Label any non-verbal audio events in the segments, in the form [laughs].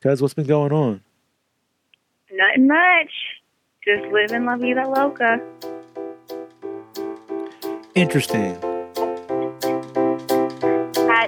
Cuz, what's been going on? Nothing much. Just living la vida loca. Interesting. I,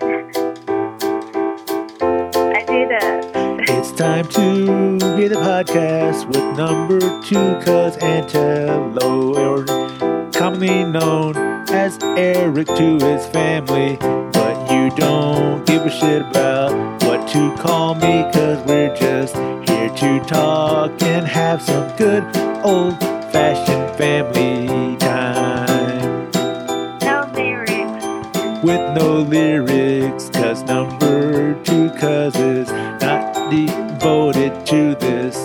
I did a. It's time to hear the podcast with number two, Cuz Antello, or commonly known as Eric to his family. But you don't give a shit about to call me, cuz we're just here to talk and have some good old fashioned family time No lyrics. with no lyrics, cause number two cuz is not devoted to this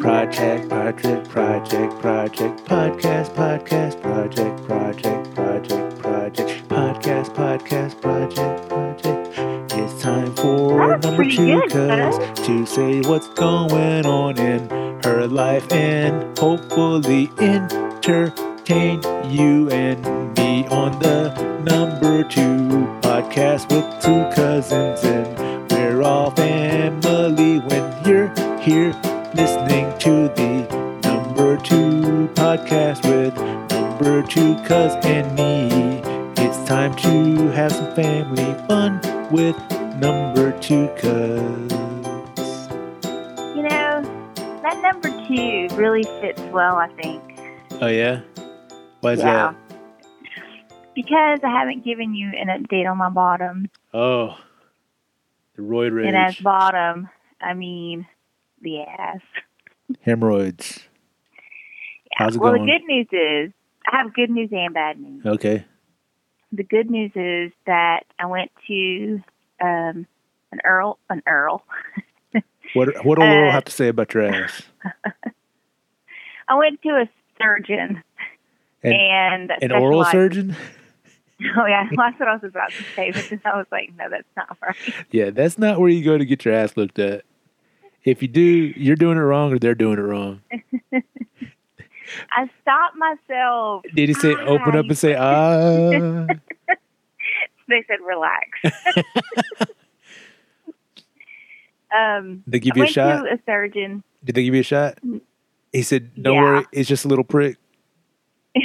project, project, project, project, podcast, podcast, project, project, project, project, podcast, podcast, project, project. It's time for number two good, bud. to say what's going on in her life and hopefully entertain you and me on the number two podcast with two cousins and we're all family when you're here listening to the number two podcast with number two cuz and me it's time to have some family fun with number two cuz You know, that number two really fits well, I think. oh yeah why is Yeah. that Because I haven't given you an update on my bottom. oh the roid rage And as bottom, I mean the ass. hemorrhoids how's it well, going the good news is I have good news and bad news. okay The good news is that I went to um, an Earl, an Earl. [laughs] what what do Uh, have to say about your ass [laughs] I went to a surgeon And- and an oral surgeon [laughs] Oh yeah, that's what I was about to say, but then I was like, no, that's not right. Yeah, that's not where you go to get your ass looked at. If you do, you're doing it wrong or they're doing it wrong. I stopped myself. Did he say open up and say, [laughs] ah? They said relax. [laughs] um, They give you a shot? a surgeon. Did they give you a shot? He said, don't Yeah. worry, it's just a little prick. [laughs]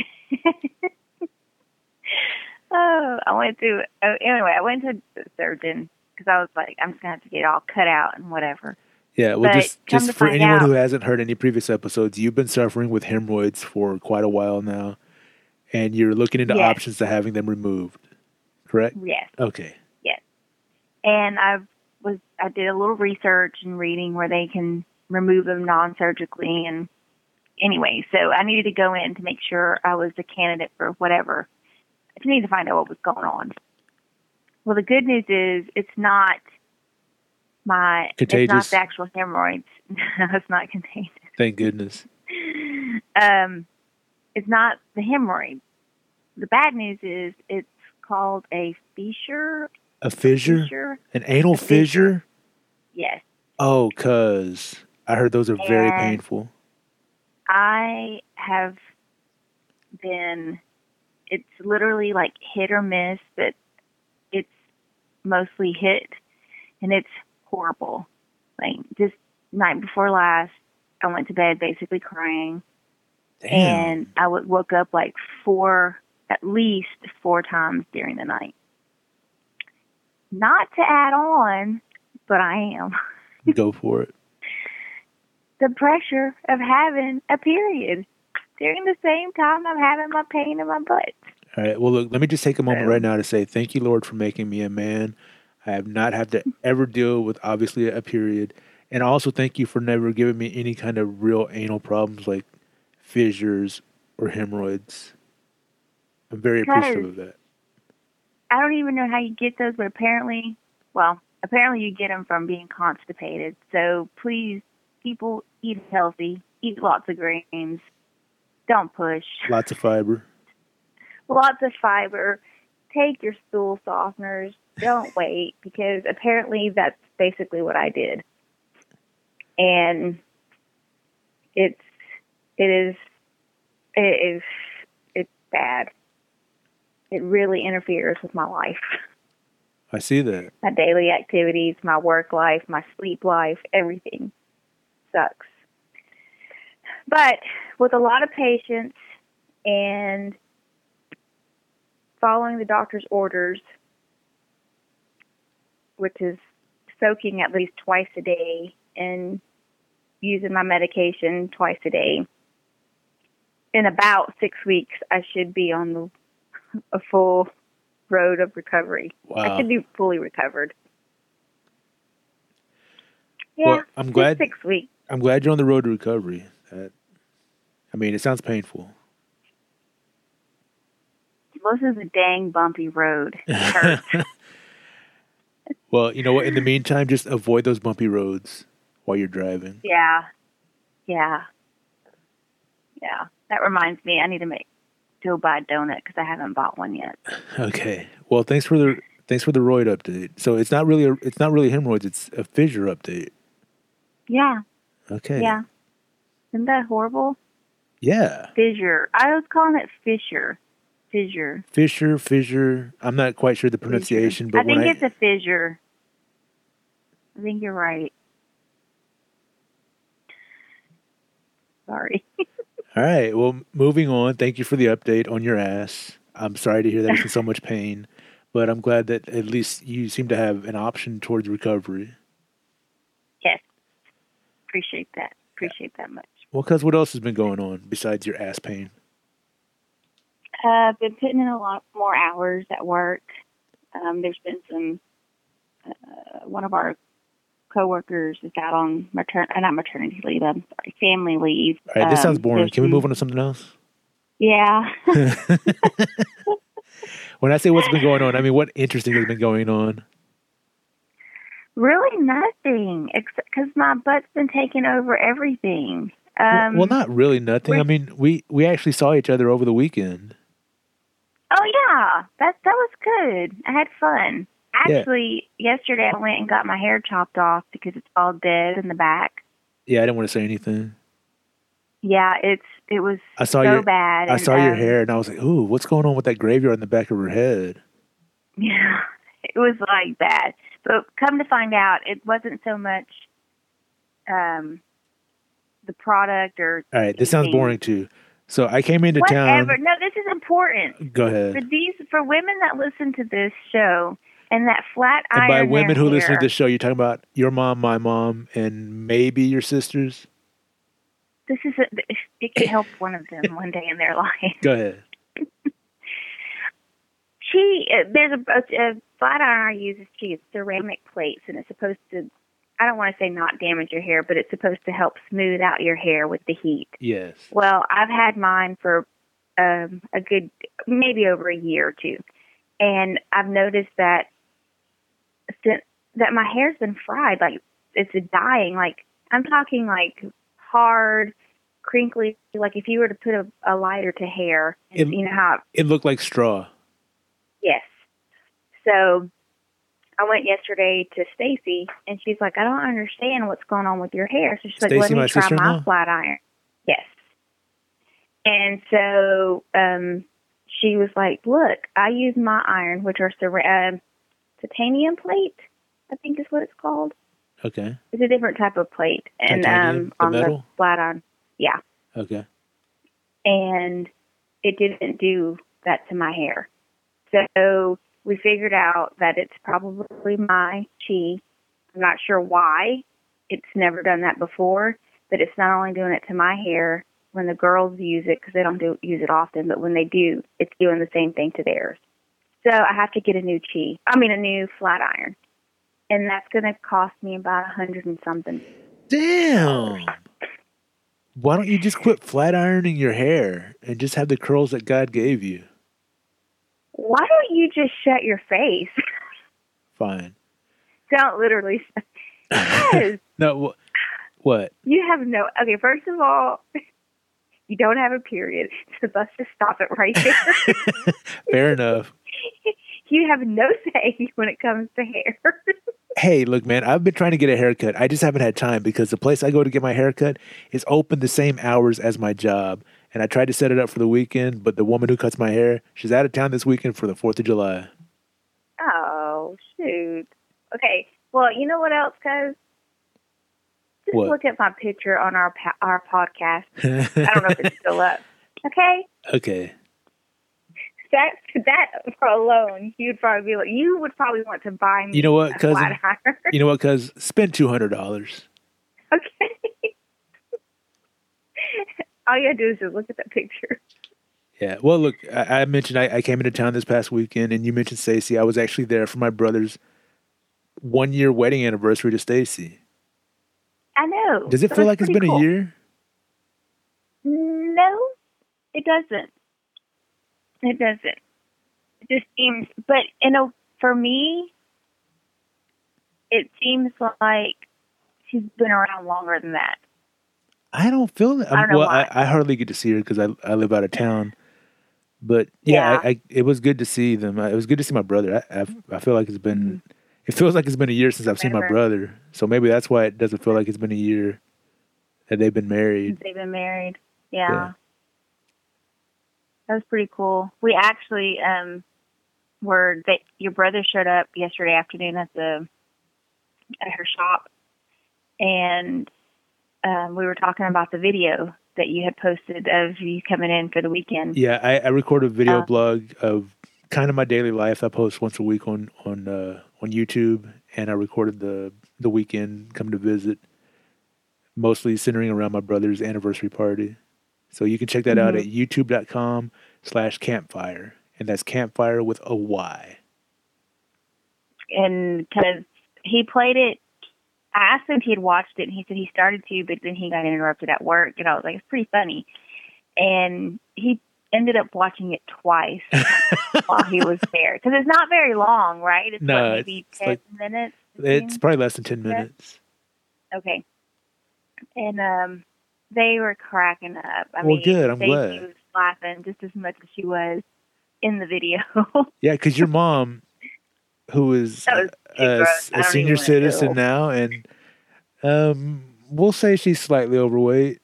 Oh, I went to. Oh, anyway, I went to the surgeon because I was like, I'm just gonna have to get it all cut out and whatever. Yeah, well, But just, just for anyone out- who hasn't heard any previous episodes, you've been suffering with hemorrhoids for quite a while now, and you're looking into Yes. options to having them removed. Correct? Yes, Okay. Yes. And I was. I did a little research and reading where they can remove them non-surgically, and anyway, so I needed to go in to make sure I was a candidate for whatever. I just needed to find out what was going on. Well, the good news is it's not my. It's not the actual hemorrhoids. [laughs] no, it's not contagious. Thank goodness. um, it's not the hemorrhoid. The bad news is it's called a fissure. A fissure? Fissure. An anal fissure. fissure? Yes, Oh, cuz I heard those are very painful. I have been. It's literally like hit or miss, but it's mostly hit, and it's horrible. Like just night before last, I went to bed basically crying. Damn. and I would woke up like four, at least four times during the night. Not to add on, but I am [laughs] Go for it. the pressure of having a period during the same time I'm having my pain in my butt. All right. Well, look, let me just take a moment right now to say thank you, Lord, for making me a man. I have not had to ever deal with obviously a period. And also thank you for never giving me any kind of real anal problems like fissures or hemorrhoids. I'm very appreciative of that. I don't even know how you get those, but apparently, well, apparently you get them from being constipated. So please, people, eat healthy, eat lots of grains, don't push. Lots of fiber. lots of fiber. Take your stool softeners. Don't wait because apparently that's basically what I did. And it's it is it is it's bad. It really interferes with my life. I see that. My daily activities, my work life, my sleep life, everything sucks. But with a lot of patience and following the doctor's orders, which is soaking at least twice a day and using my medication twice a day, in about six weeks, I should be on the a full road of recovery. I Wow. should be fully recovered. Yeah, Well, I'm glad- six weeks. I'm glad you're on the road to recovery. That, I mean, it sounds painful. This is a dang bumpy road. It hurts. [laughs] well, you know what? In the [laughs] meantime, just avoid those bumpy roads while you're driving. yeah, yeah, yeah. That reminds me, I need to make go buy a donut because I haven't bought one yet. Okay. Well, thanks for the thanks for the roid update. So it's not really a, it's not really hemorrhoids. It's a fissure update. Yeah, Okay. yeah. Isn't that horrible? Yeah. Fissure. I was calling it fissure. Fissure. Fissure, fissure. I'm not quite sure the pronunciation, but I think I it's a fissure. I think you're right. Sorry. [laughs] all right. Well, moving on. Thank you for the update on your ass. I'm sorry to hear that it's in so much pain, but I'm glad that at least you seem to have an option towards recovery. yes. Appreciate that. Appreciate that much. Well, cuz what else has been going on besides your ass pain? Uh, I've been putting in a lot more hours at work. Um, there's been some. Uh, one of our coworkers is out on matern uh, not maternity leave. I'm sorry, family leave. All right, this Um, sounds boring. Can we move on to something else? Yeah. [laughs] When I say what's been going on, I mean what interesting has been going on. really nothing, except because my butt's been taking over everything. Um, well, not really nothing. I mean, we we actually saw each other over the weekend. Oh yeah, that that was good. I had fun. Yeah. Actually, yesterday I went and got my hair chopped off because it's all dead in the back. Yeah, I didn't want to say anything. Yeah, it's it was I saw so your bad. I and, saw your um, hair, and I was like, "Ooh, what's going on with that graveyard in the back of her head?" Yeah, [laughs] it was like that. But come to find out, it wasn't so much um the product or All right, this sounds anything. boring too. So I came into whatever. town. No, this is important Go ahead. for these for women that listen to this show and that flat iron. And by women who listen to this show, you're talking about your mom, my mom, and maybe your sisters. this is a, it can help one of them one day in their life. Go ahead. She uh, there's a, a, a flat iron I use is she ceramic plates and it's supposed to. I don't want to say not damage your hair, but it's supposed to help smooth out your hair with the heat. Yes. Well, I've had mine for um, a good, maybe over a year or two, and I've noticed that since, that my hair's been fried. Like it's dying. Like I'm talking like hard, crinkly. Like if you were to put a, a lighter to hair, It- you know how. It looked like straw. Yes. So I went yesterday to Stacy, and she's like, "I don't understand what's going on with your hair." So she's like, "Let me try my flat iron." Yes. And so um, she was like, "Look, I use my iron, which are um titanium plate. I think is what it's called. Okay. It's a different type of plate, and Titanium, um, on metal? the flat iron, yeah. Okay. and it didn't do that to my hair. So we figured out that it's probably my chi. I'm not sure why. It's never done that before, but it's not only doing it to my hair when the girls use it because they don't do use it often, but when they do, it's doing the same thing to theirs. So I have to get a new chi. I mean, a new flat iron, and that's going to cost me about a hundred and something. Damn. Why don't you just quit flat ironing your hair and just have the curls that God gave you? Why don't you just shut your face? [laughs] Fine. don't literally. [laughs] [laughs] Yes. no. wh- What? You have no. Okay, first of all, you don't have a period, so let's just stop it right there. Fair enough. you have no say when it comes to hair. Hey, look, man, I've been trying to get a haircut. I just haven't had time because the place I go to get my haircut is open the same hours as my job. And I tried to set it up for the weekend, but the woman who cuts my hair, she's out of town this weekend for the 4th of July. oh, shoot. Okay. Well, you know what else, cuz? Just What? look at my picture on our pa- our podcast. I don't know if it's still up. [laughs] Okay. okay. That that for alone, you'd probably be like, you would probably want to buy me. You know what, a cousin? flat iron. You know what, cuz? Spend $200. [laughs] okay. All you gotta do is just look at that picture. Yeah. Well, look, I, I mentioned I, I came into town this past weekend, and you mentioned Stacy. I was actually there for my brother's one year wedding anniversary to Stacy. I know. Does it So feel like it's been cool. a year? No, it doesn't. It doesn't. It just seems, but you know, for me, it seems like she's been around longer than that. I don't feel that. I don't um, know well. I, I hardly get to see her because I I live out of town. But yeah, Yeah. I, I, it was good to see them. Uh, it was good to see my brother. I, I, I feel like it's been. Mm-hmm. It feels like it's been a year since I've seen my brother. So maybe that's why it doesn't feel like it's been a year that they've been married. they've been married. Yeah. Yeah. That was pretty cool. We actually um were they your brother showed up yesterday afternoon at the at her shop and um we were talking about the video that you had posted of you coming in for the weekend. Yeah, I, I record a video Uh. blog of kind of my daily life. I post once a week on on uh, on YouTube, and I recorded the the weekend come to visit, mostly centering around my brother's anniversary party. So you can check that out Mhm. at youtube.com slash campfire. And that's campfire with a Y. and because he played it. I asked him if he had watched it, and he said he started to, but then he got interrupted at work, and I was like, "It's pretty funny," and he ended up watching it twice [laughs] while he was there because it's not very long, right? It's No, what, maybe it's ten like- minutes. It's probably less than 10 minutes. okay, and um, they were cracking up. I Well, mean, good, I'm glad. was laughing just as much as she was in the video. Yeah, because your [laughs] mom, who is That was too a, a don't senior citizen now, and um, we'll say she's slightly overweight.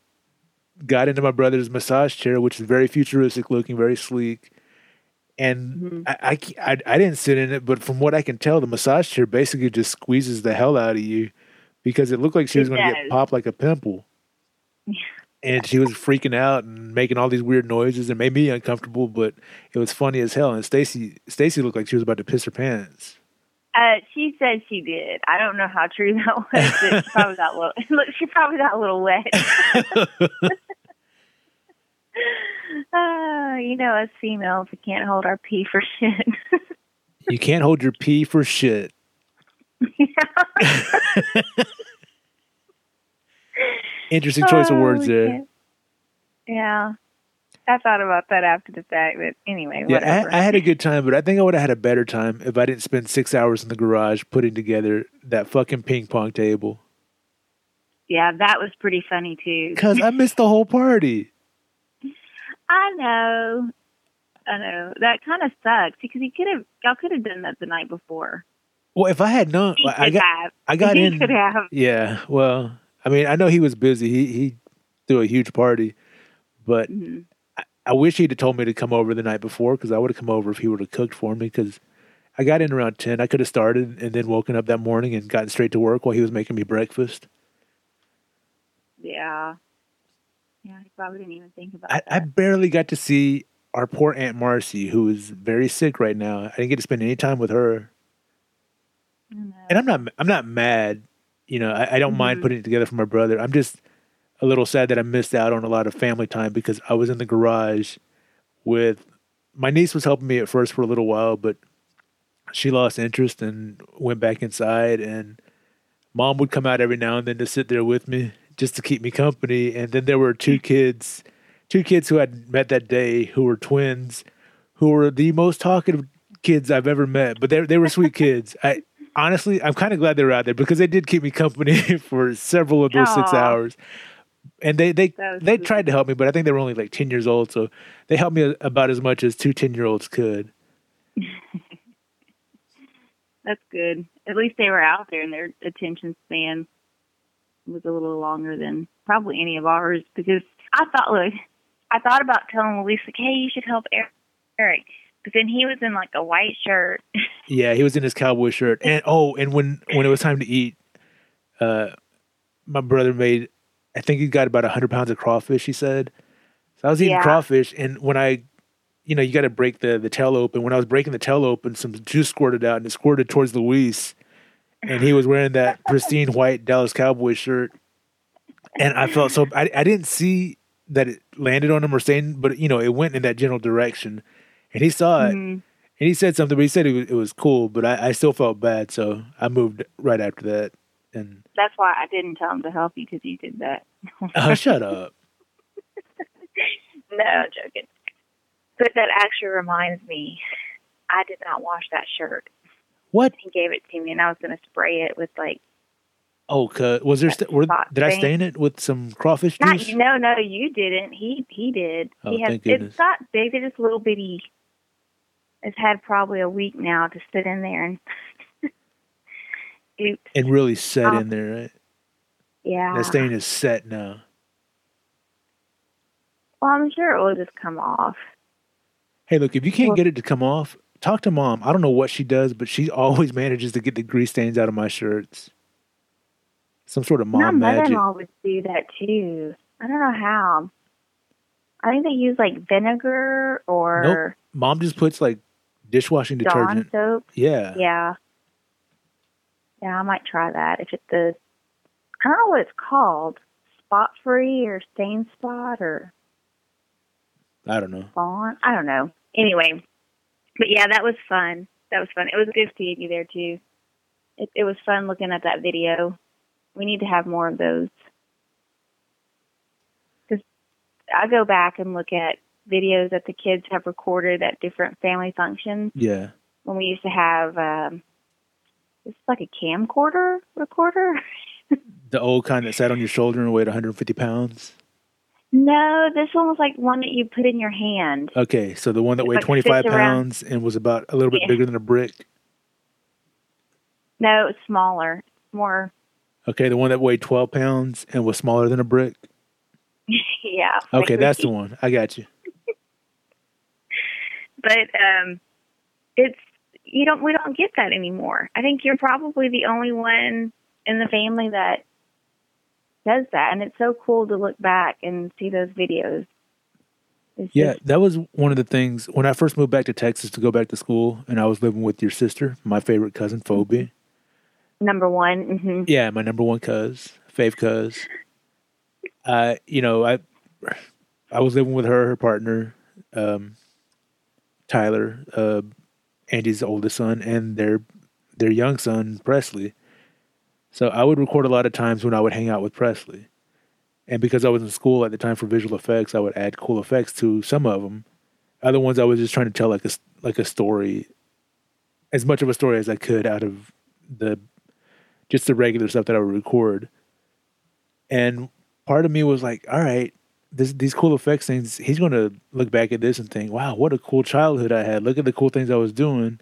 Got into my brother's massage chair, which is very futuristic looking, very sleek. And Mhm. I, I, I- I didn't sit in it, but from what I can tell, the massage chair basically just squeezes the hell out of you because it looked like she was going to get popped like a pimple. [laughs] and she was freaking out and making all these weird noises and made me uncomfortable, but it was funny as hell. And Stacy, Stacy looked like she was about to piss her pants. Uh, she said she did. I don't know how true that was. But she [laughs] probably got a little. [laughs] Look, she probably got a little wet. [laughs] uh, you know, as females, we can't hold our pee for shit. You can't hold your pee for shit. Interesting choice of Oh, words we there. Yeah, I thought about that after the fact. But anyway, Yeah, whatever. I, I had a good [laughs] time, but I think I would have had a better time if I didn't spend six hours in the garage putting together that fucking ping pong table. yeah, that was pretty funny too. Cause I missed the whole party. [laughs] I know. I know. That kind of sucks because he could have, y'all could have done that the night before. Well, if I had known, I got, have. I got [laughs] he in. Yeah, well, I mean, I know he was busy. He he threw a huge party, but Mhm. I wish he'd have told me to come over the night before because I would have come over if he would have cooked for me. Because I got in around ten. I could have started and then woken up that morning and gotten straight to work while he was making me breakfast. Yeah. Yeah, he probably didn't even think about I, I barely got to see our poor Aunt Marcy, who is very sick right now. I didn't get to spend any time with her, I and I'm not I'm not mad. You know, I, I don't mind Mhm. putting it together for my brother. I'm just a little sad that I missed out on a lot of family time because I was in the garage with my niece was helping me at first for a little while, but she lost interest and went back inside. And mom would come out every now and then to sit there with me just to keep me company. And then there were two kids, two kids who I'd met that day who were twins, who were the most talkative kids I've ever met. But they they were sweet kids. I honestly, I'm kind of glad they were out there because they did keep me company [laughs] for several of those six hours. And they they they tried to help me, but I think they were only like ten years old, so they helped me about as much as two 10 year olds could. [laughs] That's good. At least they were out there and their attention span was a little longer than probably any of ours because I thought, look, I thought about telling Elise, like, hey, you should help Eric. But then he was in like a white shirt. [laughs] Yeah, he was in his cowboy shirt. And oh, and when when it was time to eat, uh, my brother made. I think he got about a hundred pounds of crawfish. He said. So I was eating Yeah. crawfish, and when I, you know, you got to break the the tail open. When I was breaking the tail open, some juice squirted out, and it squirted towards Luis, and he was wearing that [laughs] pristine white Dallas Cowboy shirt, and I felt so. I I didn't see that it landed on him or saying, but you know, it went in that general direction, and he saw it. Mhm. And he said something, but he said it was, it was cool, but I, I still felt bad, so I moved right after that. And That's why I didn't tell him to help you because you did that. oh, [laughs] shut up! No, I'm joking. But that actually reminds me, I did not wash that shirt. What? He gave it to me, and I was going to spray it with like Oh, 'cause- was there? St- were, did I stain. it with some crawfish not. juice? No, no, you didn't. He he did. Oh, he has. thank goodness. It's not big. They're just little bitty. It's had probably a week now to sit in there and. [laughs] Oops. And really set Oh. in there, right? Yeah. That stain is set now. Well, I'm sure it will just come off. Hey, look, if you can't Well- get it to come off, talk to mom. I don't know what she does, but she always [laughs] manages to get the grease stains out of my shirts. Some sort of My mom magic. mother-in-law would do that too. I don't know how. I think they use like vinegar or Mom just puts like dishwashing Dawn detergent. soap. Yeah. Yeah. Yeah, I might try that. If it's the, I don't know what it's called, spot free or stain spot or I don't know. fawn. I don't know. Anyway, but yeah, that was fun. That was fun. It was good seeing you there too. It, it was fun looking at that video. We need to have more of those. Because I go back and look at videos that the kids have recorded at different family functions Yeah. when we used to have um it's like a camcorder recorder. [laughs] The old kind that sat on your shoulder and weighed 150 pounds. no, this one was like one that you put in your hand. Okay, so the one that It's weighed like 25 sits around- pounds and was about a little bit Yeah. bigger than a brick. No, it's smaller. It's more Okay, the one that weighed 12 pounds and was smaller than a brick. [laughs] yeah. Okay, that's the one. I got you. But um it's you don't we don't get that anymore. I think you're probably the only one in the family that does that and it's so cool to look back and see those videos. It's Yeah, just- that was one of the things when I first moved back to Texas to go back to school, and I was living with your sister, my favorite cousin, Phoebe. number one. hmm Yeah, my number one cuz, fave cuz. I, you know, I, I was living with her, her partner, um, Tyler, uh, Andy's oldest son, and their their young son Presley. So I would record a lot of times when I would hang out with Presley, and because I was in school at the time for visual effects, I would add cool effects to some of them. Other ones I was just trying to tell like a like a story, as much of a story as I could out of the just the regular stuff that I would record. And part of me was like, all right, this, these cool effects things, he's going to look back at this and think, wow, what a cool childhood I had. Look at the cool things I was doing.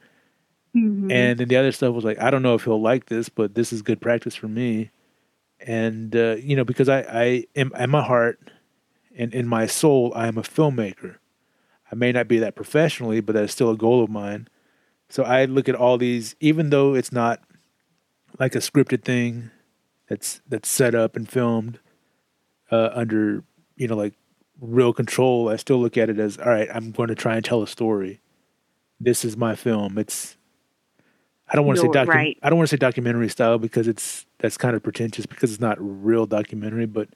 Mhm. And then the other stuff was like, I don't know if he'll like this, but this is good practice for me. And, uh, you know, because I, I am at my heart and in my soul, I am a filmmaker. I may not be that professionally, but that's still a goal of mine. So I look at all these, even though it's not like a scripted thing that's that's set up and filmed uh, under you know like real control. I still look at it as all right. I'm going to try and tell a story. This is my film. It's I don't want to say docu- right. I don't want to say documentary style because it's that's kind of pretentious because it's not real documentary. But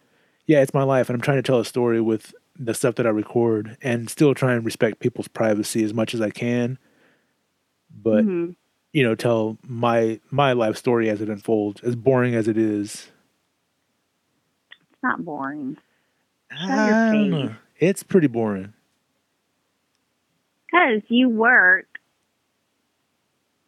yeah, it's my life, and I'm trying to tell a story with the stuff that I record, and still try and respect people's privacy as much as I can. But Mhm. you know, tell my my life story as it unfolds, as boring as it is. It's not boring. I don't know. It's pretty boring. Because you work,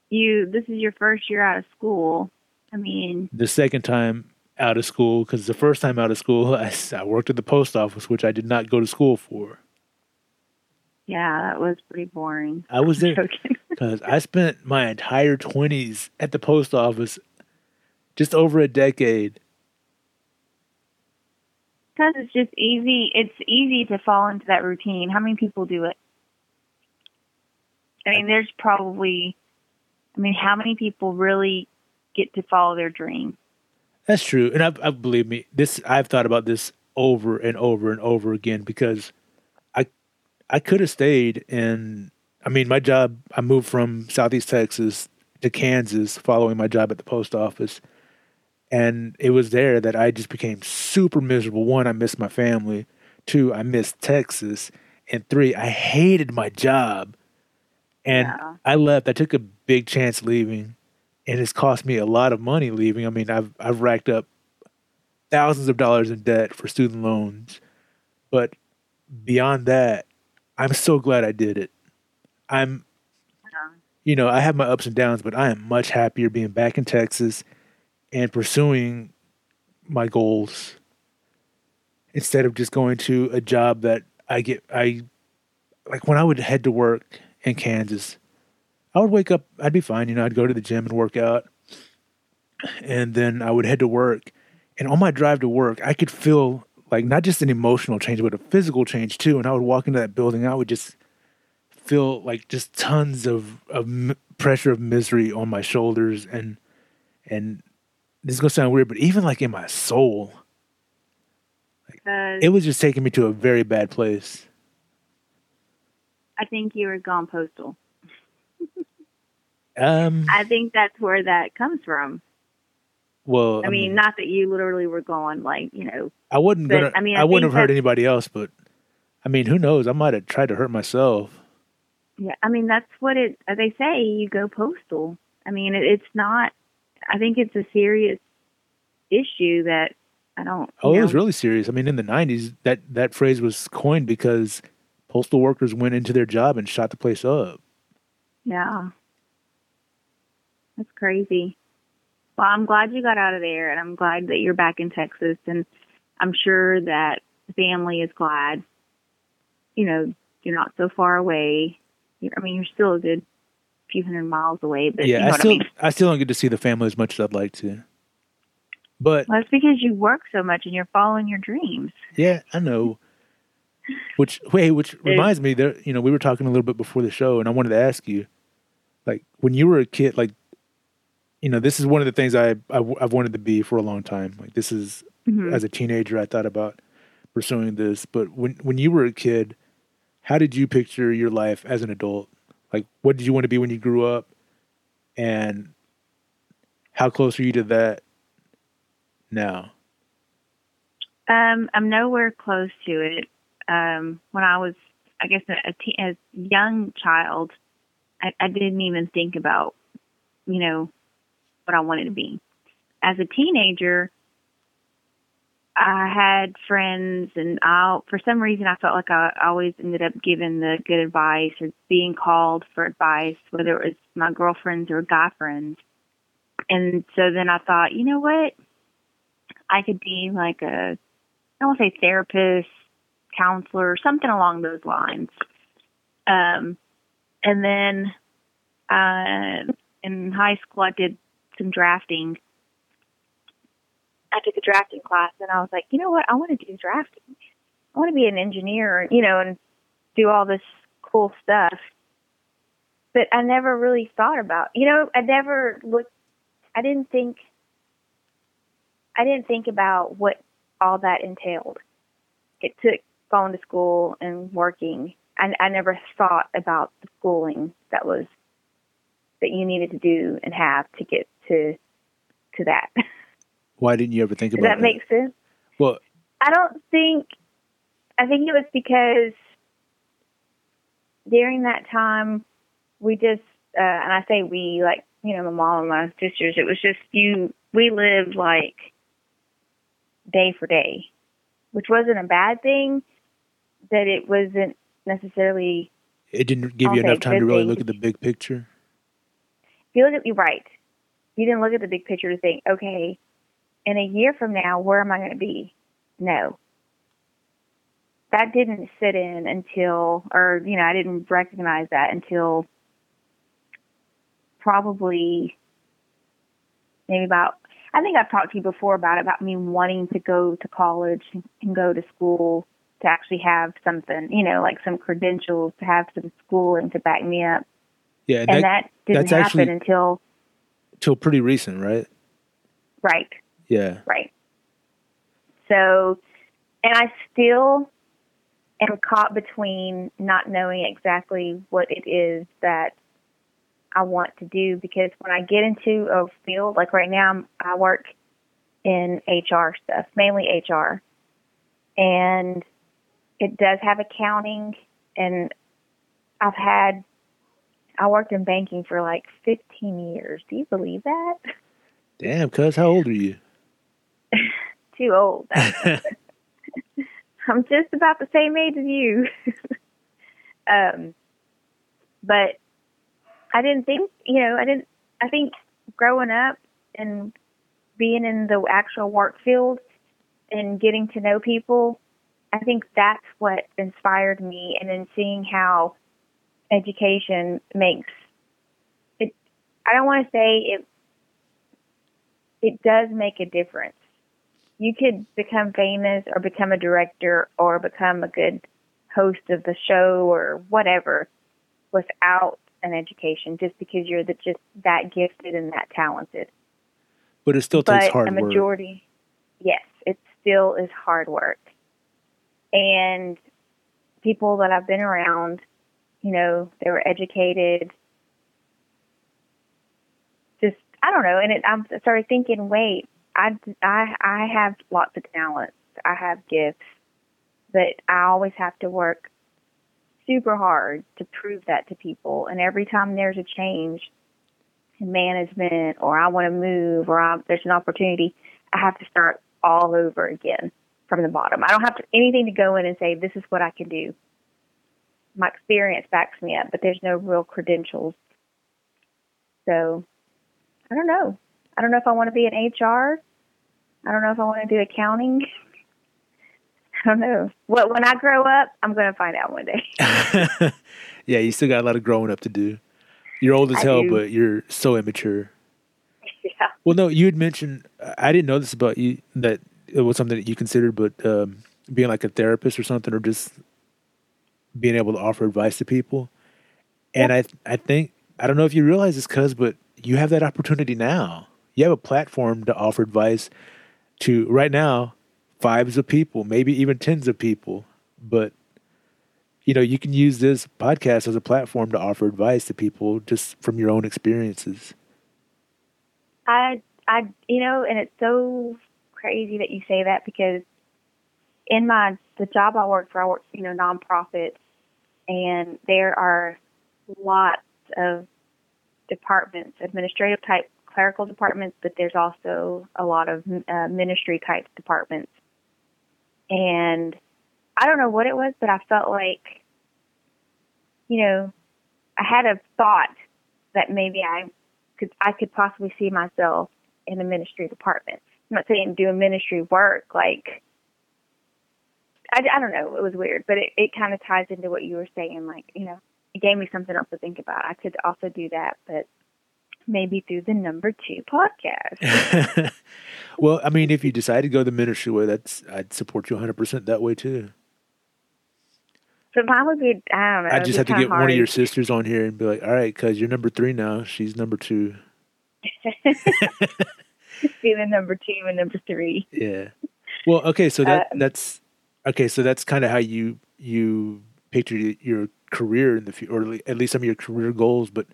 you this is your first year out of school. I mean, The second time out of school, because the first time out of school, [laughs] I worked at the post office, which I did not go to school for. yeah, that was pretty boring. I was [laughs] there because [laughs] I spent my entire twenties at the post office, just over a decade. Because it's just easy. It's easy to fall into that routine. How many people do it? I mean, there's probably, I mean, how many people really get to follow their dream? That's true, and I, I believe me. This I've thought about this over and over and over again because I I could have stayed in. I mean, my job. I moved from Southeast Texas to Kansas following my job at the post office, and it was there that I just became super miserable. One, I missed my family. Two, I missed Texas, and three, I hated my job. And Yeah. I left. I took a big chance leaving, and it's cost me a lot of money leaving. I mean, I've I've racked up thousands of dollars in debt for student loans, but beyond that, I'm so glad I did it. I'm, you know, I have my ups and downs, but I am much happier being back in Texas and pursuing my goals instead of just going to a job that I get I like when I would head to work in Kansas, I would wake up, I'd be fine, you know, I'd go to the gym and work out. And then I would head to work. And on my drive to work, I could feel like not just an emotional change, but a physical change too. And I would walk into that building, I would just feel like just tons of, of pressure of misery on my shoulders. And, and this is going to sound weird, but even like in my soul, Because it was just taking me to a very bad place. I think you were gone postal. [laughs] Um, I think that's where that comes from. well, I mean, not that you literally were gone, like, you know, I wouldn't But, gonna. I I mean, I I wouldn't have hurt anybody else, but I mean, who knows? I might have tried to hurt myself. yeah. I mean, that's what it. As they say, you go postal. I mean, it, it's not. I think it's a serious issue that I don't. Oh, it was really serious. I mean, in the '90s, that that phrase was coined because postal workers went into their job and shot the place up. Yeah. That's crazy. Well, I'm glad you got out of there, and I'm glad that you're back in Texas, and I'm sure that the family is glad. You know, you're not so far away. You're, I mean, you're still a good few hundred miles away, but yeah, you know I still I mean. I still don't get to see the family as much as I'd like to. But Well, that's because you work so much and you're following your dreams. yeah, I know. [laughs] Which wait, which reminds me, there you know, we were talking a little bit before the show, and I wanted to ask you, like, when you were a kid, like, you know, this is one of the things I, I I've wanted to be for a long time. Like, this is Mhm. as a teenager, I thought about pursuing this. But when when you were a kid, how did you picture your life as an adult? Like, what did you want to be when you grew up, and how close are you to that now? Um, I'm nowhere close to it. Um, when I was, I guess, a, te- a young child, I, I didn't even think about, you know, what I wanted to be. As a teenager, I had friends, and I, for some reason, I felt like I always ended up giving the good advice or being called for advice, whether it was my girlfriends or guy friends. And so then I thought, you know what? I could be like a I want to say therapist, counselor, something along those lines. Um, and then uh, in high school, I did some drafting. I took a drafting class, and I was like, you know what? I want to do drafting. I want to be an engineer, you know, and do all this cool stuff. But I never really thought about, you know, I never looked. I didn't think. I didn't think about what all that entailed. It took going to school and working. I, I never thought about the schooling that was that you needed to do and have to get to to that. [laughs] Why didn't you ever think Does about that makes sense? Well, I don't think. I think it was because during that time we just, uh, and I say we, like you know, my mom and my sisters. It was just you. We lived like day for day, which wasn't a bad thing, That it wasn't necessarily. it didn't give you enough time to really thing. look at the big picture. If you look at you right, you didn't look at the big picture to think, okay, in a year from now, where am I going to be? No. That didn't sit in until, or, you know, I didn't recognize that until probably maybe about, I think I've talked to you before about it, about me wanting to go to college and go to school to actually have something, you know, like some credentials, to have some schooling to back me up. Yeah, and, that, that, didn't that's happen actually- until till pretty recent, right? right. Yeah. Right. So, and I still am caught between not knowing exactly what it is that I want to do because when I get into a field, like right now, I'm, work in HR stuff, mainly HR, and it does have accounting, and I've had, I worked in banking for like 15 years. Do you believe that? Damn, cuz, how old are you? [laughs] Too old. [laughs] [laughs] I'm just about the same age as you. um, but I didn't think, you know, I didn't, I think growing up and being in the actual work field and getting to know people, I think that's what inspired me. And then seeing how education makes it, I don't want to say it, it does make a difference you could become famous or become a director or become a good host of the show or whatever without an education just because you're the, just that gifted and that talented. But it still takes but hard a work. majority, yes, it still is hard work. And people that I've been around, you know, they were educated. Just I don't know, and it, I'm- I started thinking, wait, I, I, I have lots of talents. I have gifts, but I always have to work super hard to prove that to people. And every time there's a change in management or I want to move or I, there's an opportunity, I have to start all over again from the bottom. I don't have to, anything to go in and say, this is what I can do. My experience backs me up, but there's no real credentials. So I don't know. I don't know if I want to be in HR. I don't know if I want to do accounting. I don't know. What when I grow up, I'm going to find out one day. [laughs] yeah, you still got a lot of growing up to do. You're old as I hell, do. but you're so immature. [laughs] yeah. Well, no, you had mentioned I didn't know this about you that it was something that you considered, but um, being like a therapist or something, or just being able to offer advice to people. And I, I think I don't know if you realize this, cuz, but you have that opportunity now. You have a platform to offer advice to right now fives of people, maybe even tens of people. But you know, you can use this podcast as a platform to offer advice to people just from your own experiences. I I you know, and it's so crazy that you say that because in my the job I work for, I work you know nonprofit, and there are lots of departments, administrative type clerical departments, but there's also a lot of uh, ministry type departments. And I don't know what it was, but I felt like, you know, I had a thought that maybe I could I could possibly see myself in a ministry department. I'm not saying doing ministry work like I, I don't know. It was weird, but it, it kind of ties into what you were saying. Like, you know, it gave me something else to think about. I could also do that, but maybe through the number two podcast. [laughs] well, I mean, if you decide to go the ministry way, that's I'd support you 100 percent that way too. So mine would be, I don't know. I just have to get one of your sisters on here and be like, "All right, cuz you're number three now. She's number two. [laughs] be the number two and number three. Yeah. Well, okay, so that Um, that's okay. So that's kind of how you you picture your career in the future, or at least some of your career goals. But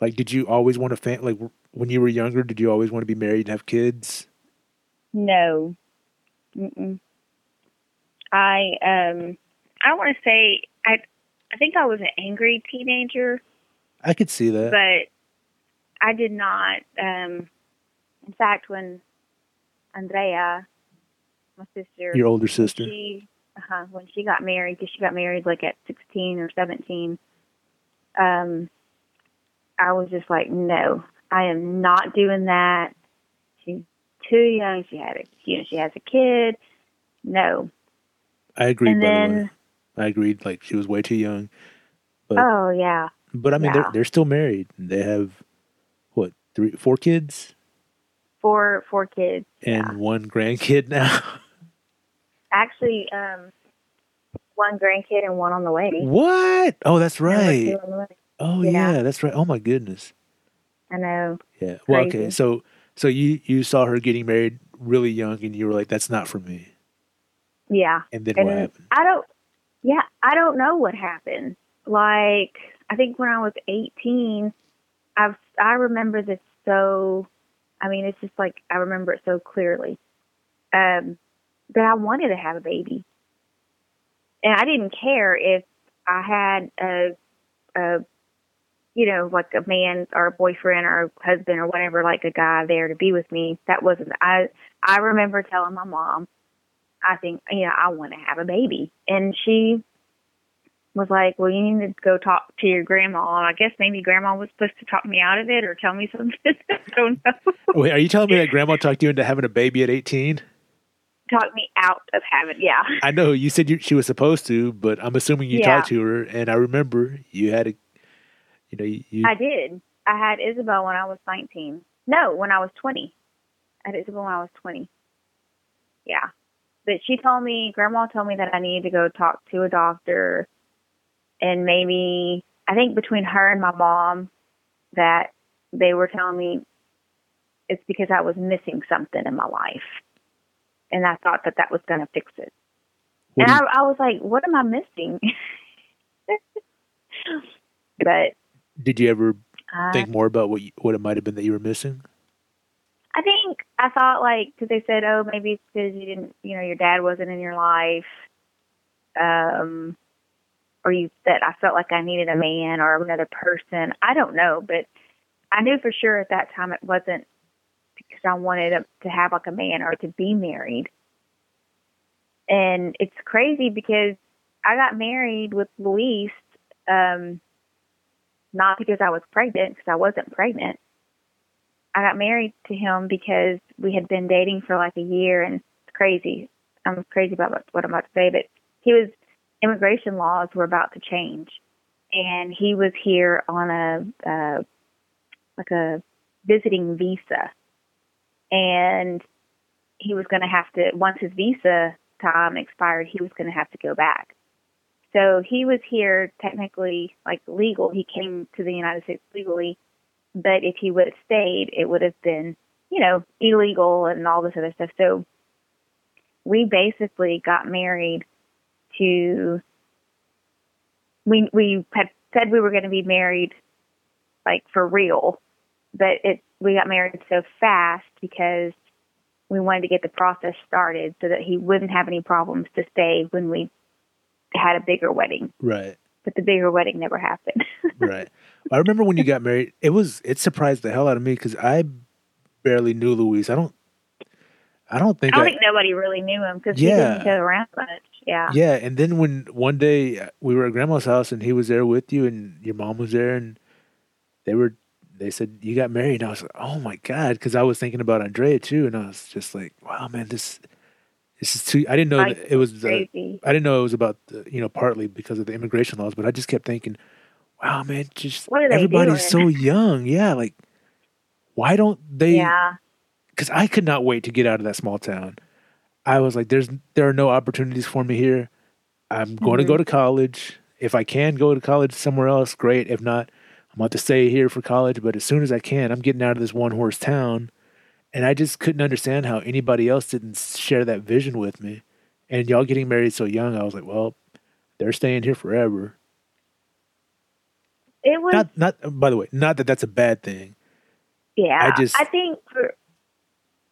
like, did you always want to fan? like when you were younger? Did you always want to be married and have kids? No. Mm-mm. I um I don't want to say I I think I was an angry teenager, I could see that. but I did not um in fact when Andrea my sister your older sister. she uh, when she got married because she got married like at 16 or 17 um I was just like no I am not doing that she's too young she had a you know she has a kid no I agreed. and by the way, I agreed. Like she was way too young. But oh yeah but I mean, yeah. they're they're still married. They have what three, four kids, four four kids and yeah. one grandkid now. actually um one grandkid and one on the way what? Oh, that's right. Two on the way. Oh Yeah. yeah, that's right. Oh my goodness. I know. Yeah. Well, okay. So so you you saw her getting married really young, and you were like, "That's not for me." Yeah. And then And what happened? I don't, yeah, I don't know what happened. Like, I think when I was 18, I I remember this so, I mean, it's just like, I remember it so clearly, um, that I wanted to have a baby. And I didn't care if I had a, a, you know, like a man or a boyfriend or a husband or whatever, like a guy there to be with me. That wasn't, I, I remember telling my mom, I think, you know, I want to have a baby. And she was like, well, you need to go talk to your grandma. And I guess maybe grandma was supposed to talk me out of it or tell me something. [laughs] I don't know. Wait, are you telling me that grandma [laughs] talked you into having a baby at 18? talk me out of having, yeah. I know you said you, she was supposed to, but I'm assuming you Yeah. talked to her, and I remember you had a, you know, you, you I did. I had Isabel when I was 19. No, when I was 20. I had Isabel when I was 20. Yeah. But she told me, Grandma told me that I needed to go talk to a doctor. And maybe, I think between her and my mom, that they were telling me it's because I was missing something in my life. And I thought that that was going to fix it. what and do I, I was like, what am I missing? [laughs] but did you ever I think more about what you, what it might have been that you were missing? I think I thought like because they said, oh, maybe it's because you didn't, you know, your dad wasn't in your life, um, or you that I felt like I needed a man or another person. I don't know, but I knew for sure at that time it wasn't because I wanted to, to have like a man or to be married. And it's crazy because I got married with Luis, um, not because I was pregnant, because I wasn't pregnant. I got married to him because we had been dating for like a year, and it's crazy. I'm crazy about what, I'm about to say, but he was immigration laws were about to change, and he was here on a uh, like a visiting visa, and he was going to have to once his visa time expired, he was going to have to go back. So he was here technically like legal. He came to the United States legally but if he would have stayed, it would have been, you know, illegal and all this other stuff. So we basically got married to we we had said we were going to be married like for real, but it we got married so fast because we wanted to get the process started so that he wouldn't have any problems to stay when we had a bigger wedding. Right. But the bigger wedding never happened. [laughs] right. I remember when you got married. It was it surprised the hell out of me because I barely knew Luis. I don't. I don't think. I don't I, think nobody really knew him because Yeah. he didn't go around much. Yeah. yeah, and then when one day uh, we were at grandma's house and he was there with you and your mom was there and they were they said you got married and I was like oh my god because I was thinking about Andrea too and I was just like wow man this this is too I didn't know that it was uh, I didn't know it was about the, you know partly because of the immigration laws but I just kept thinking wow man just What are they everybody's so young yeah like why don't they yeah. because I could not wait to get out of that small town. I was like, "There's there are no opportunities for me here. I'm going to Mm-hmm. go to college. If I can go to college somewhere else, great. If not, I'm about to stay here for college. But as soon as I can, I'm getting out of this one horse town." And I just couldn't understand how anybody else didn't share that vision with me. And y'all getting married so young, I was like, "Well, they're staying here forever." It was Not not by the way, not that that's a bad thing. yeah. I just- I think for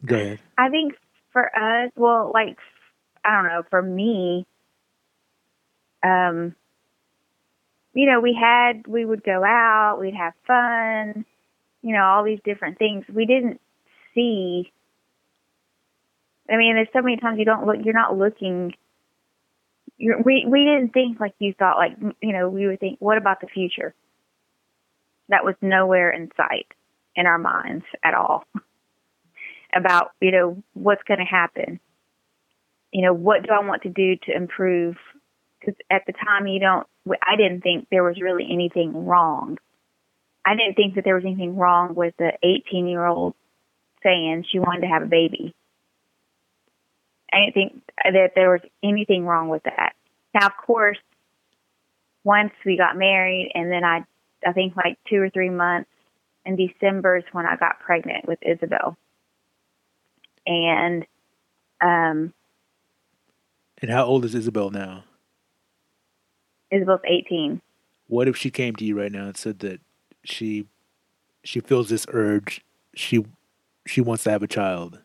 Go ahead. I think for us, well, like I don't know, for me, um, you know, we had we would go out, we'd have fun, you know, all these different things. We didn't see. I mean, there's so many times you don't look. You're not looking. You're, we we didn't think like you thought. Like you know, we would think, what about the future? That was nowhere in sight in our minds at all [laughs] about you know what's going to happen you know what do i want to do to improve because at the time you don't i didn't think there was really anything wrong i didn't think that there was anything wrong with the 18 year old saying she wanted to have a baby i didn't think that there was anything wrong with that now of course once we got married and then i I think like two or three months. In December is when I got pregnant with Isabel. And um, And how old is Isabel now? Isabel's 18. What if she came to you right now and said that she she feels this urge, she she wants to have a child?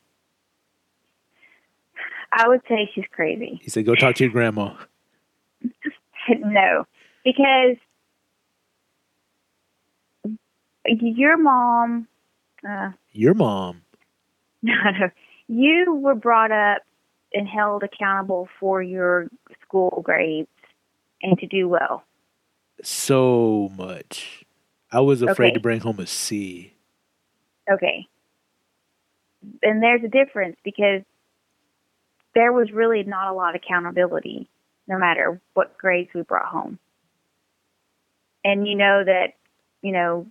I would say she's crazy. He said, "Go talk to your grandma." [laughs] no, because your mom, uh, Your mom. no, [laughs] no, you were brought up and held accountable for your school grades and to do well. so much. I was afraid Okay. to bring home a C. Okay. And there's a difference because there was really not a lot of accountability no matter what grades we brought home. And you know that, you know,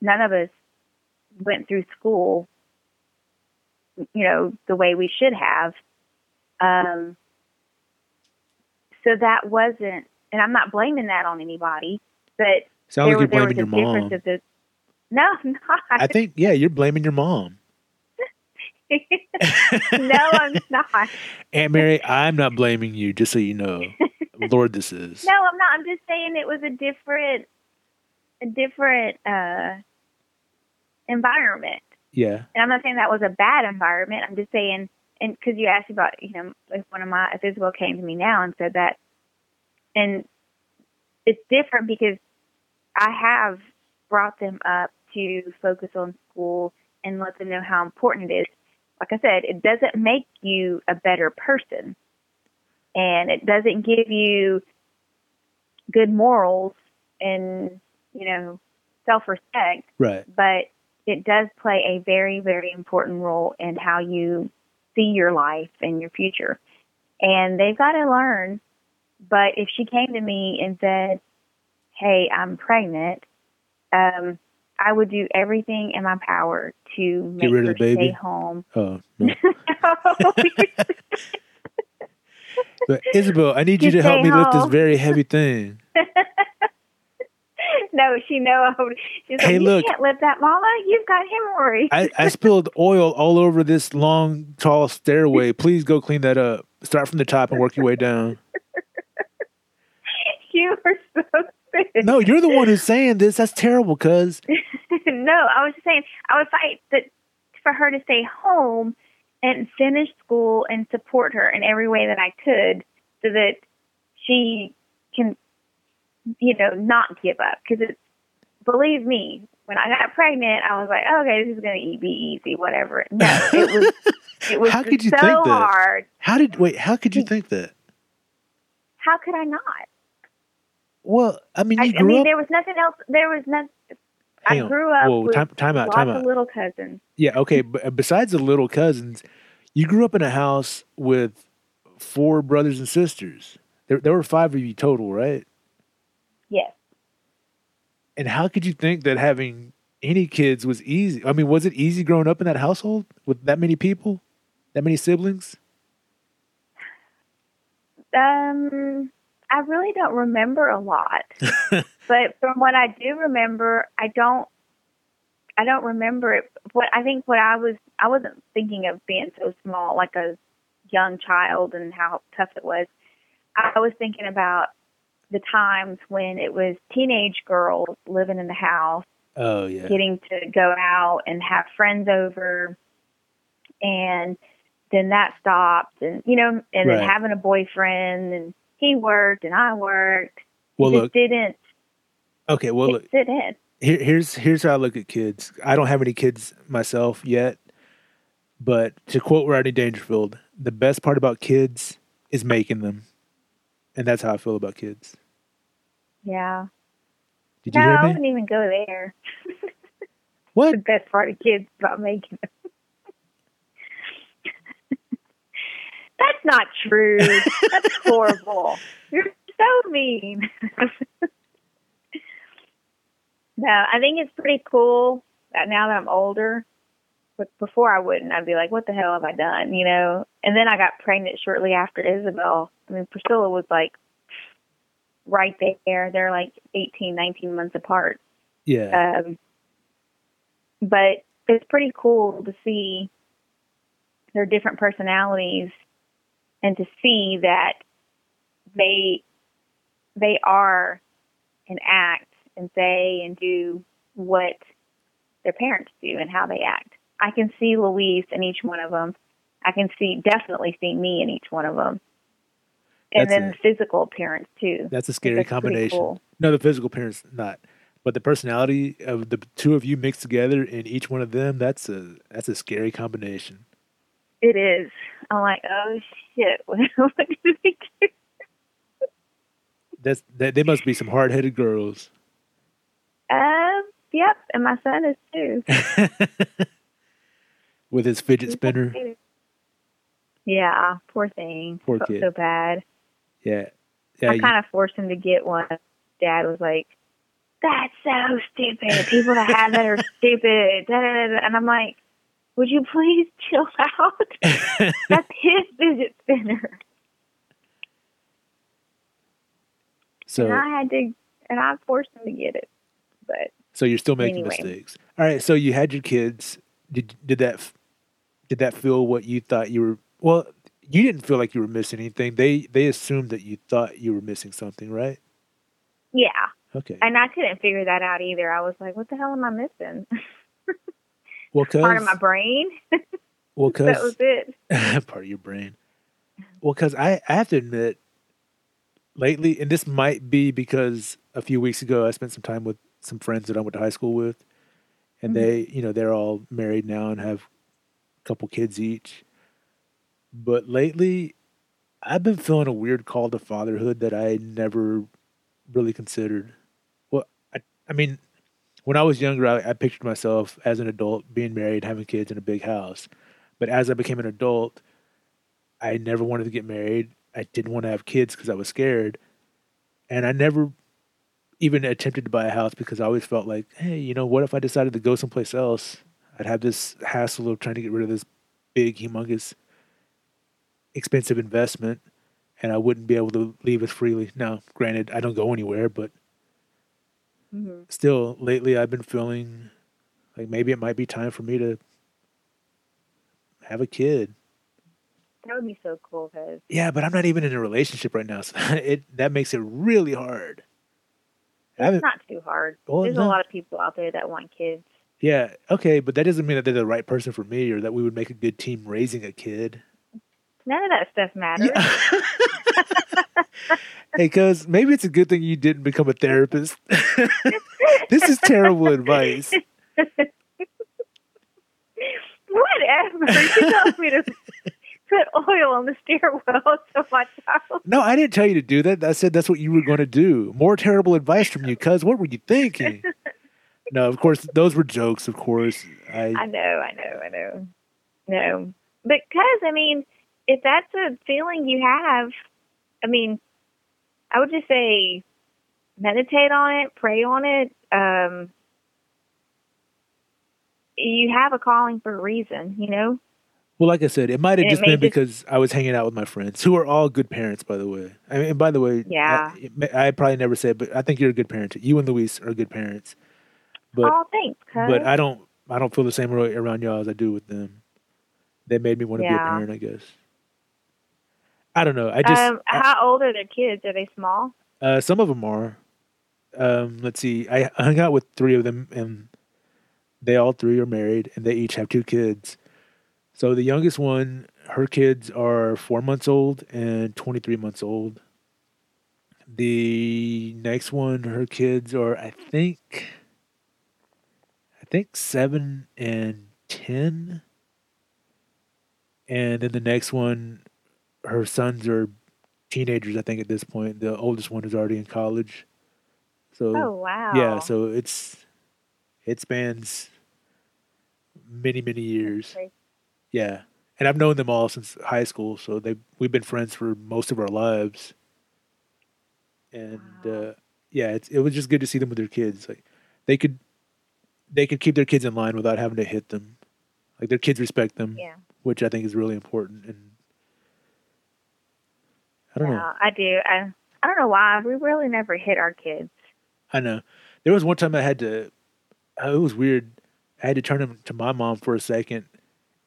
none of us went through school, you know, the way we should have. Um, so that wasn't, and I'm not blaming that on anybody, but Sounds like you're blaming your mom. difference of the, [laughs] no, I'm not. I think yeah, you're blaming your mom. [laughs] no, I'm not. Aunt Mary, I'm not blaming you, just so you know. [laughs] Lord, this is. No, I'm not. I'm just saying it was a different, a different uh environment. Yeah. And I'm not saying that was a bad environment. I'm just saying, and because you asked about, you know, if one of my, if Isabel came to me now and said that, and it's different because I have brought them up to focus on school and let them know how important it is. Like I said, it doesn't make you a better person, and it doesn't give you good morals and you know self-respect Right. but it does play a very, very important role in how you see your life and your future. And they've got to learn. But if she came to me and said, Hey, I'm pregnant, um, I would do everything in my power to make rid of her the baby? stay home. Oh. No. [laughs] But Isabel, I need you You to help stay me lift this very heavy thing. [laughs] no, she know She's Hey, like, you can't lift that, Mama. You've got hemorrhoids. I, I spilled oil all over this long, tall stairway. [laughs] Please go clean that up. Start from the top and work your way down. you are so [laughs] No, you're the one who's saying this. That's terrible, cuz. [laughs] no, I was just saying I would fight that for her to stay home and finish school and support her in every way that I could, so that she can, you know, not give up. Because it's believe me, when I got pregnant, I was like, okay, this is going to be easy, whatever. No, it [laughs] was it was How could you so think that? hard. How did wait? How could you think that? How could I not? Well, I mean, I, I mean, up. there was nothing else. There was nothing. I grew up Whoa, with time, time out, lots time of out. little cousins. Yeah, okay. But besides the little cousins, you grew up in a house with four brothers and sisters. There, there were five of you total, right? Yes. And how could you think that having any kids was easy? I mean, was it easy growing up in that household with that many people, that many siblings? Um, I really don't remember a lot, [laughs] but from what I do remember, I don't. I don't remember it. What I think, what I was, I wasn't thinking of being so small, like a young child, and how tough it was. I was thinking about the times when it was teenage girls living in the house Oh yeah, getting to go out and have friends over and then that stopped and you know and Right. then having a boyfriend and he worked and I worked Well, it look. didn't Okay, well, look. didn't Here, here's here's how I look at kids. I don't have any kids myself yet, but to quote Rodney Dangerfield, the best part about kids is making them, and that's how I feel about kids. yeah Did you no I hear me? wouldn't even go there What? [laughs] the best part of kids about making them that's not true that's [laughs] horrible you're so mean [laughs] no I think it's pretty cool that now that I'm older but before I wouldn't. I'd be like, what the hell have I done? You know? And then I got pregnant shortly after Isabel. I mean, Priscilla was like right there. They're like 18, 19 months apart. Yeah. Um, but it's pretty cool to see their different personalities and to see that they they are and act and say and do what their parents do and how they act. I can see Luis in each one of them. I can see definitely see me in each one of them. And That's then the physical appearance too. That's a scary That's combination. cool. No, the physical appearance not, but the personality of the two of you mixed together in each one of them. That's a that's a scary combination. It is. I'm like, oh shit, [laughs] what, what did we do? That's that. They must be some hard headed girls. Um, yep, and my son is too. [laughs] With his fidget spinner. Yeah, poor thing. Poor Felt kid. so bad. Yeah. Yeah. I kind of forced him to get one. Dad was like, "That's so stupid. People that have that are [laughs] stupid." And I'm like, "Would you please [laughs] chill out? [laughs] That's his fidget spinner." so and I had to, and I forced him to get it. But so you're still making Anyway. mistakes. All right. So you had your kids. Did did that did that feel what you thought you were? Well, you didn't feel like you were missing anything. They they assumed that you thought you were missing something, right? yeah, Okay. and I couldn't figure that out either. I was like, "What the hell am I missing?" [laughs] Well, cause Part of my brain. well, [laughs] cause that was it. [laughs] part of your brain. Well, because I, I have to admit, lately, and this might be because a few weeks ago I spent some time with some friends that I went to high school with, and Mhm. they, you know, they're all married now and have a couple kids each. But lately, I've been feeling a weird call to fatherhood that I never really considered. Well, I, I mean, when I was younger, I, I pictured myself as an adult being married, having kids in a big house. But as I became an adult, I never wanted to get married. I didn't want to have kids because I was scared. And I never even attempted to buy a house because I always felt like, hey, you know, what if I decided to go someplace else? I'd have this hassle of trying to get rid of this big, humongous, expensive investment, and I wouldn't be able to leave as freely. Now, granted, I don't go anywhere, but hmm still, lately I've been feeling like maybe it might be time for me to have a kid. That would be so cool, Yeah, but I'm not even in a relationship right now, so [laughs] it that makes it really hard. It's not too hard. Well, There's no. a lot of people out there that want kids. yeah, okay, but that doesn't mean that they're the right person for me or that we would make a good team raising a kid. None of that stuff matters. [laughs] hey, cuz maybe it's a good thing you didn't become a therapist. [laughs] this is terrible advice. [laughs] Whatever. You told me to put oil on the stairwell to my child. No, I didn't tell you to do that. I said that's what you were going to do. More terrible advice from you, cuz. What were you thinking? No, of course, those were jokes, of course. I, I know, I know, I know. No. Because, I mean, if that's a feeling you have, I mean, I would just say meditate on it, pray on it. Um, you have a calling for a reason, you know? Well, like I said, it might have just been just- because I was hanging out with my friends, who are all good parents, by the way. I mean, and by the way, Yeah. I, I probably never said, but I think you're a good parent. You and Luis are good parents, but oh, thanks, cuz. but I don't I don't feel the same way around y'all as I do with them. They made me want to be a parent, I guess. I don't know. I just um, I- how old are their kids? Are they small? uh, some of them are. Um, let's see. I hung out with three of them, and they all three are married, and they each have two kids. So the youngest one, her kids are four months old and twenty three months old. The next one, her kids are, I think, I think seven and ten. And then the next one, her sons are teenagers. I think at this point, the oldest one is already in college. So Oh, wow. yeah, so it's it spans many many years. Yeah, and I've known them all since high school, so they we've been friends for most of our lives. And Wow. uh, yeah, it's, it was just good to see them with their kids. Like they could they could keep their kids in line without having to hit them. Like their kids respect them, Yeah. which I think is really important. And I don't know. I do. I I don't know why we really never hit our kids. I know. There was one time I had to. oh, It was weird. I had to turn him to my mom for a second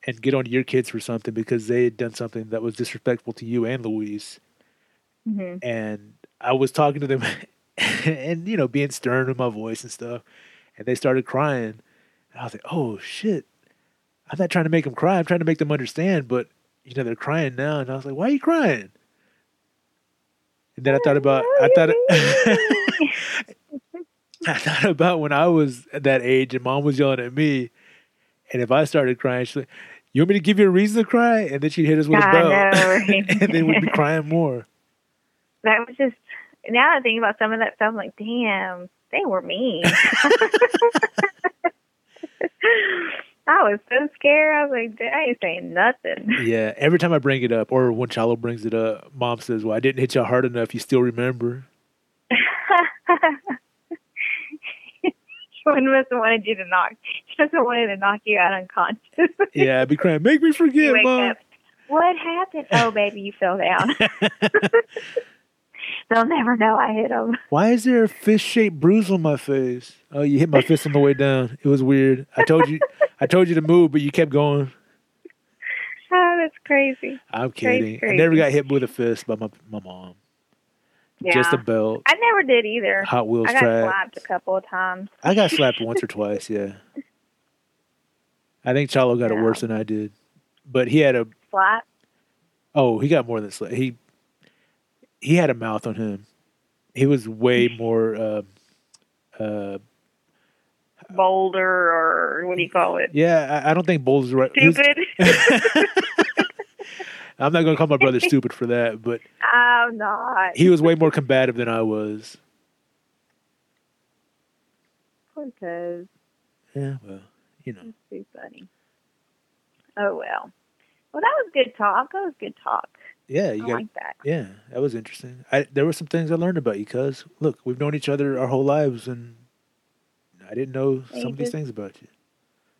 and get on to your kids for something because they had done something that was disrespectful to you and Luis. hmm And I was talking to them [laughs] and, you know, being stern with my voice and stuff. And they started crying. And I was like, oh, shit. I'm not trying to make them cry. I'm trying to make them understand. But, you know, they're crying now. And I was like, why are you crying? And then I thought about, I thought, [laughs] I thought about when I was that age and mom was yelling at me. And if I started crying, she's like, you want me to give you a reason to cry? And then she'd hit us with a I belt. know, [laughs] right? and then we'd be crying more. that was just now I think about some of that stuff. I'm like, damn, they were mean. [laughs] I was so scared. I was like, I ain't saying nothing. [laughs] Yeah, every time I bring it up, or when Chalo brings it up, mom says, "Well, I didn't hit you hard enough. You still remember?" [laughs] She must have wanted you to knock. She must have wanted to knock you out unconscious. [laughs] Yeah, I'd be crying. Make me forget, mom. up. What happened? Oh, baby, you fell down. They'll never know I hit them. Why is there a fist shaped bruise on my face? Oh, you hit my fist on the way down. It was weird. I told you, I told you to move, but you kept going. Oh, that's crazy. I'm Crazy, kidding. I never got hit with a fist by my my mom. Yeah. Just a belt, I never did either. Hot Wheels I got track. slapped a couple of times. I got [laughs] slapped once or twice. Yeah, I think Chalo got it worse than I did, but he had a Slap. Oh, he got more than sla- he. He had a mouth on him. He was way [laughs] more. Uh, uh, Boulder or what do you call it? yeah, I, I don't think Bowles is right. Stupid. [laughs] I'm not going to call my brother [laughs] stupid for that, but I'm not. he was way more combative than I was. Because Yeah, well, you know, it's too funny. Oh well. Well, that was good talk. That was good talk. Yeah, I got. like that. Yeah, that was interesting. I there were some things I learned about you, cuz look, we've known each other our whole lives, and I didn't know some of these things about you.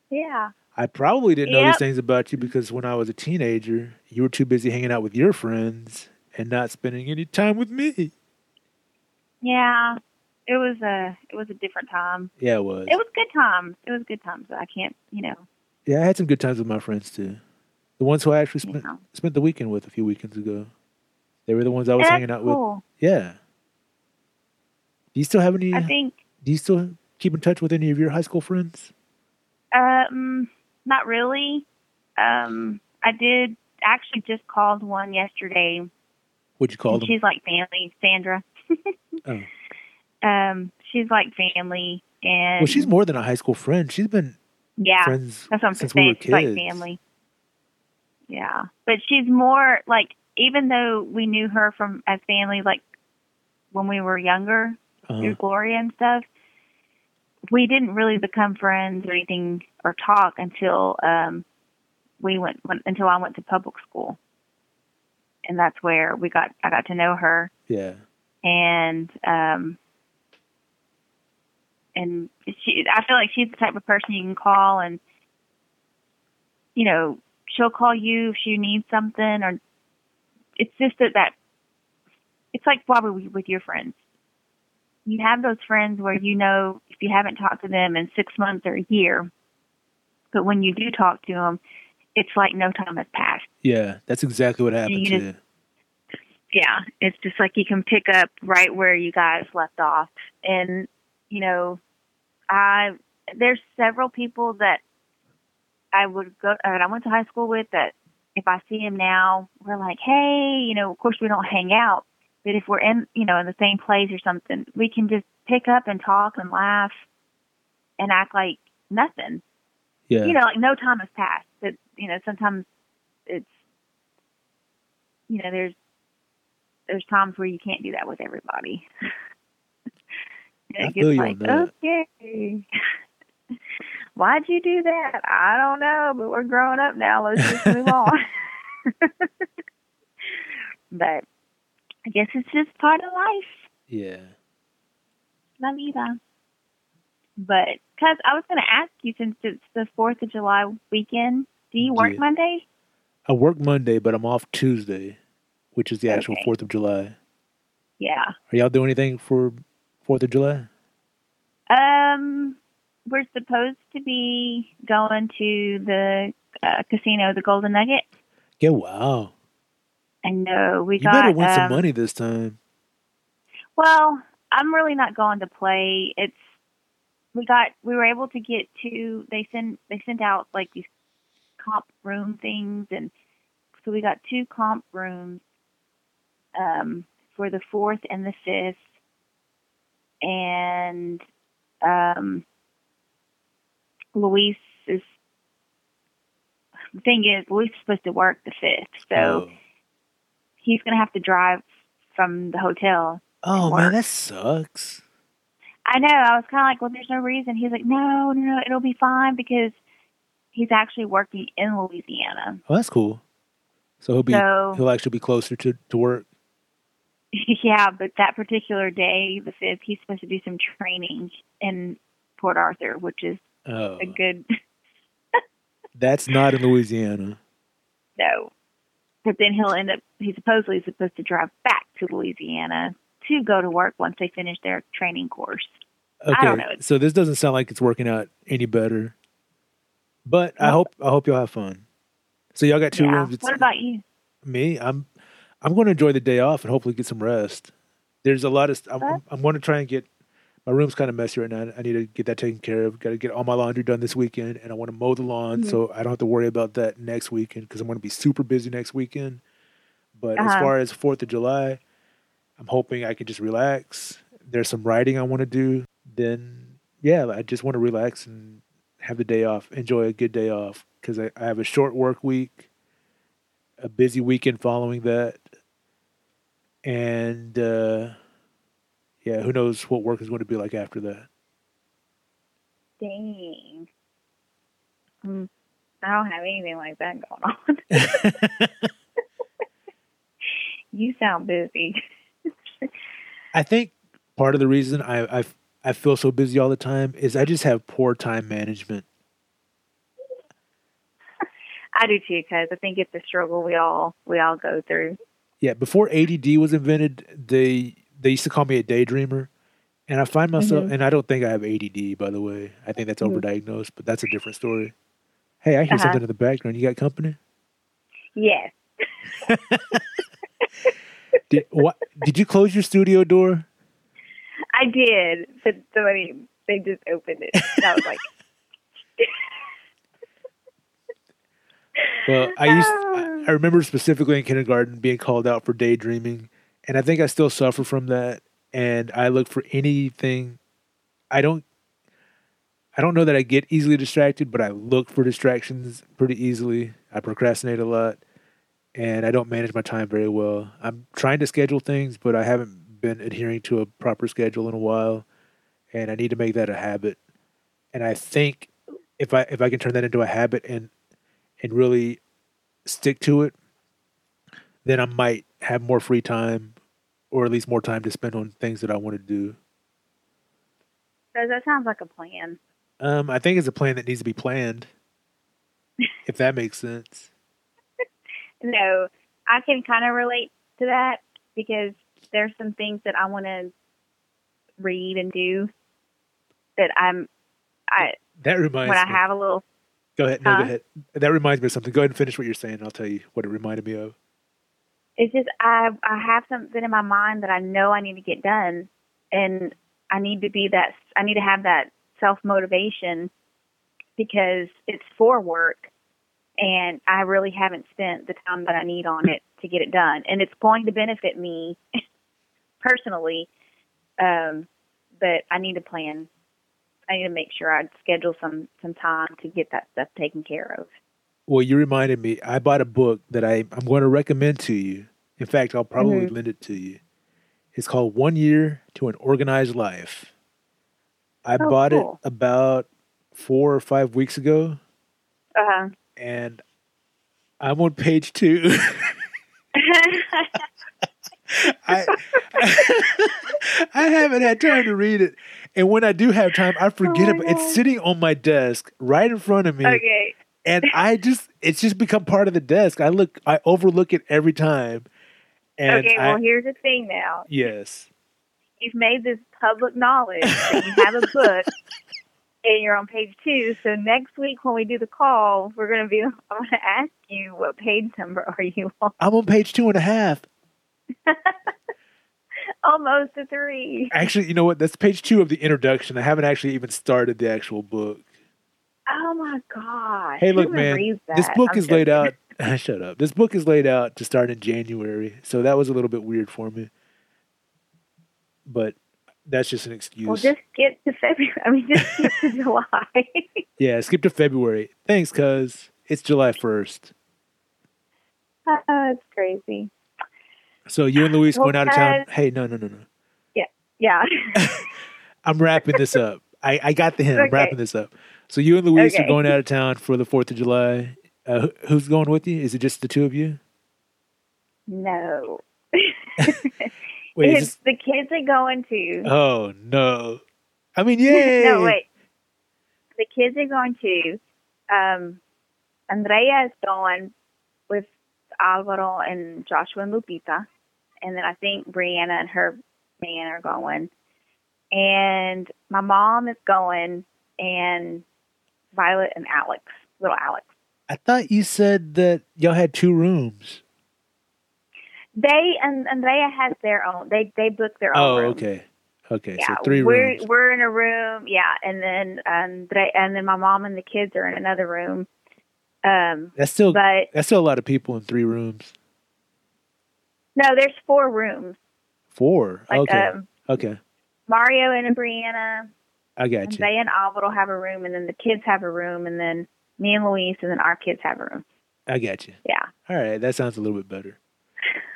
Yeah. I probably didn't know these things about you because when I was a teenager, you were too busy hanging out with your friends and not spending any time with me. Yeah. It was a it was a different time. Yeah, it was. It was good times. It was good times. I can't, you know. yeah, I had some good times with my friends too. The ones who I actually spent know. spent the weekend with a few weekends ago. They were the ones I was That's hanging out with. Yeah. Do you still have any? I think do you still keep in touch with any of your high school friends? Um, not really. Um, I did actually just called one yesterday. What'd you call them? she's like family, Sandra. Oh. [laughs] Um, she's like family, and Well, she's more than a high school friend. She's been yeah. friends That's what I'm since we saying. were She's like kids. family. Yeah, but she's more like even though we knew her from as family, like when we were younger Uh-huh. through Gloria and stuff, we didn't really become friends or anything or talk until um we went, went until I went to public school, and that's where we got I got to know her Yeah. and um and she I feel like she's the type of person you can call and you know she'll call you if she needs something or it's just that that it's like probably with your friends you have those friends where you know if you haven't talked to them in six months or a year but when you do talk to them it's like no time has passed Yeah, that's exactly what happened You too. yeah, it's just like you can pick up right where you guys left off. And, you know, I, there's several people that I would go, uh, or I went to high school with that if I see him now, we're like, hey, you know, of course we don't hang out, but if we're in, you know, in the same place or something, we can just pick up and talk and laugh and act like nothing. Yeah. You know, like no time has passed. But you know, sometimes it's, you know, there's there's times where you can't do that with everybody. [laughs] I feel you on that. okay, [laughs] why'd you do that? I don't know, but we're growing up now. Let's just move on. [laughs] but I guess it's just part of life. yeah. La vida. But, cuz I was going to ask you since it's the 4th of July weekend, do you work Yeah. Monday? I work Monday, but I'm off Tuesday, which is the actual Okay. Fourth of July. Yeah. Are y'all doing anything for Fourth of July? Um, we're supposed to be going to the uh, casino, the Golden Nugget. Yeah, wow. I know we You got. better win some um, money this time. Well, I'm really not going to play. It's we got we were able to get to they send they sent out like these comp room things and so we got two comp rooms um for the fourth and the fifth and um Luis is the thing is Luis is supposed to work the fifth so oh, he's gonna have to drive from the hotel oh man, that sucks. I know. I was kind of like, well, there's no reason. He's like, no, no, no, it'll be fine because he's actually working in Louisiana. Oh, that's cool. So he'll be So- he'll actually be closer to to work. [laughs] yeah, but that particular day, the fifth, he's supposed to do some training in Port Arthur, which is Oh, a good [laughs] that's not in Louisiana. no. But then he'll end up. He's supposedly is supposed to drive back to Louisiana to go to work once they finish their training course. Okay, I don't know. so this doesn't sound like it's working out any better. But I hope I hope y'all have fun. So y'all got two yeah. rooms. It's- What about you? me? I'm I'm going to enjoy the day off and hopefully get some rest. There's a lot of I'm? I'm going to try and get my room's kind of messy right now. I need to get that taken care of. Got to get all my laundry done this weekend, and I want to mow the lawn Mhm. so I don't have to worry about that next weekend because I'm going to be super busy next weekend. But as Uh-huh. far as Fourth of July, I'm hoping I can just relax. There's some writing I want to do. Then yeah, I just want to relax and have the day off. Enjoy a good day off because I, I have a short work week, a busy weekend following that, and uh, yeah, who knows what work is going to be like after that. Dang. Hmm. I don't have anything like that going on. [laughs] [laughs] you sound busy. I think part of the reason I, I I feel so busy all the time is I just have poor time management. [laughs] I do too, because I think it's a struggle we all we all go through. Yeah, before ADD was invented, they they used to call me a daydreamer, and I find myself, Mhm. and I don't think I have ADD, by the way. I think that's Mhm. overdiagnosed, but that's a different story. Hey, I hear Uh-huh. something in the background. You got company? Yes. [laughs] Did what? Did you close your studio door? I did, but somebody they just opened it. I was like, Well, I used I [laughs] remember specifically in kindergarten being called out for daydreaming, and I think I still suffer from that. And I look for anything. I don't. I don't know that I get easily distracted, but I look for distractions pretty easily. I procrastinate a lot, and I don't manage my time very well. I'm trying to schedule things, but I haven't been adhering to a proper schedule in a while, and I need to make that a habit. And I think if I if I can turn that into a habit and and really stick to it, then I might have more free time or at least more time to spend on things that I want to do. so that sounds like a plan. Um, I think it's a plan that needs to be planned, if that makes sense. [laughs] No, I can kind of relate to that because there's some things that I want to read and do that I'm I That reminds when I me. have a little go ahead. No, Huh? go ahead. That reminds me of something. Go ahead and finish what you're saying. I'll tell you what it reminded me of. It's just I I have something in my mind that I know I need to get done, and I need to be that I need to have that self motivation because it's for work, and I really haven't spent the time that I need on it to get it done, and it's going to benefit me [laughs] personally, um, but I need to plan. I need to make sure I schedule some some time to get that stuff taken care of. Well, you reminded me. I bought a book that I, I'm going to recommend to you. In fact, I'll probably Mhm. lend it to you. It's called One Year to an Organized Life. I Oh, bought cool. it about four or five weeks ago, Uh, and I'm on page two. [laughs] I [laughs] I haven't had time to read it, and when I do have time, I forget Oh it. it's sitting on my desk right in front of me, okay. And I just it's just become part of the desk. I look, I overlook it every time, and okay, well, I, here's the thing now. yes, you've made this public knowledge that you have a book [laughs] and you're on page two. So next week when we do the call, we're going to be, [laughs] I'm going to ask you what page number are you on? I'm on page two and a half. [laughs] Almost a three. Actually, you know what? That's page two of the introduction. I haven't actually even started the actual book. Oh my god! Hey, look, man. This book I'm is laid joking. out. [laughs] Shut up. This book is laid out to start in January, so that was a little bit weird for me. But that's just an excuse. Well, just skip to February. I mean, just skip to [laughs] July. [laughs] yeah, skip to February. Thanks, cuz it's July 1st. oh, it's crazy. So you and Luis Well, going out of town. Hey, no, no, no, no. Yeah. Yeah. I'm wrapping this up. I, I got the hint. I'm wrapping this up. So you and Luis are going out of town for the 4th of July. Uh, who's going with you? Is it just the two of you? no. [laughs] Wait, it's this, the kids are going to. oh no. I mean, yay. [laughs] no, wait. The kids are going to. Um, Andrea is going with Alvaro and Joshua and Lupita. And then I think Brianna and her man are going. And my mom is going, and Violet and Alex, little Alex. I thought you said that y'all had two rooms. They and Andrea has their own. They they book their own. Oh, room. okay. Okay, Yeah, so three we're rooms. we're in a room. Yeah, and then Andre and then my mom and the kids are in another room. Um, That's still but that's still a lot of people in three rooms. no, there's four rooms. Four. Like okay. um, okay. Mario and Brianna, I got you. They and Alvaro have a room, and then the kids have a room, and then me and Luis, and then our kids have a room. I got you. Yeah, All right, that sounds a little bit better.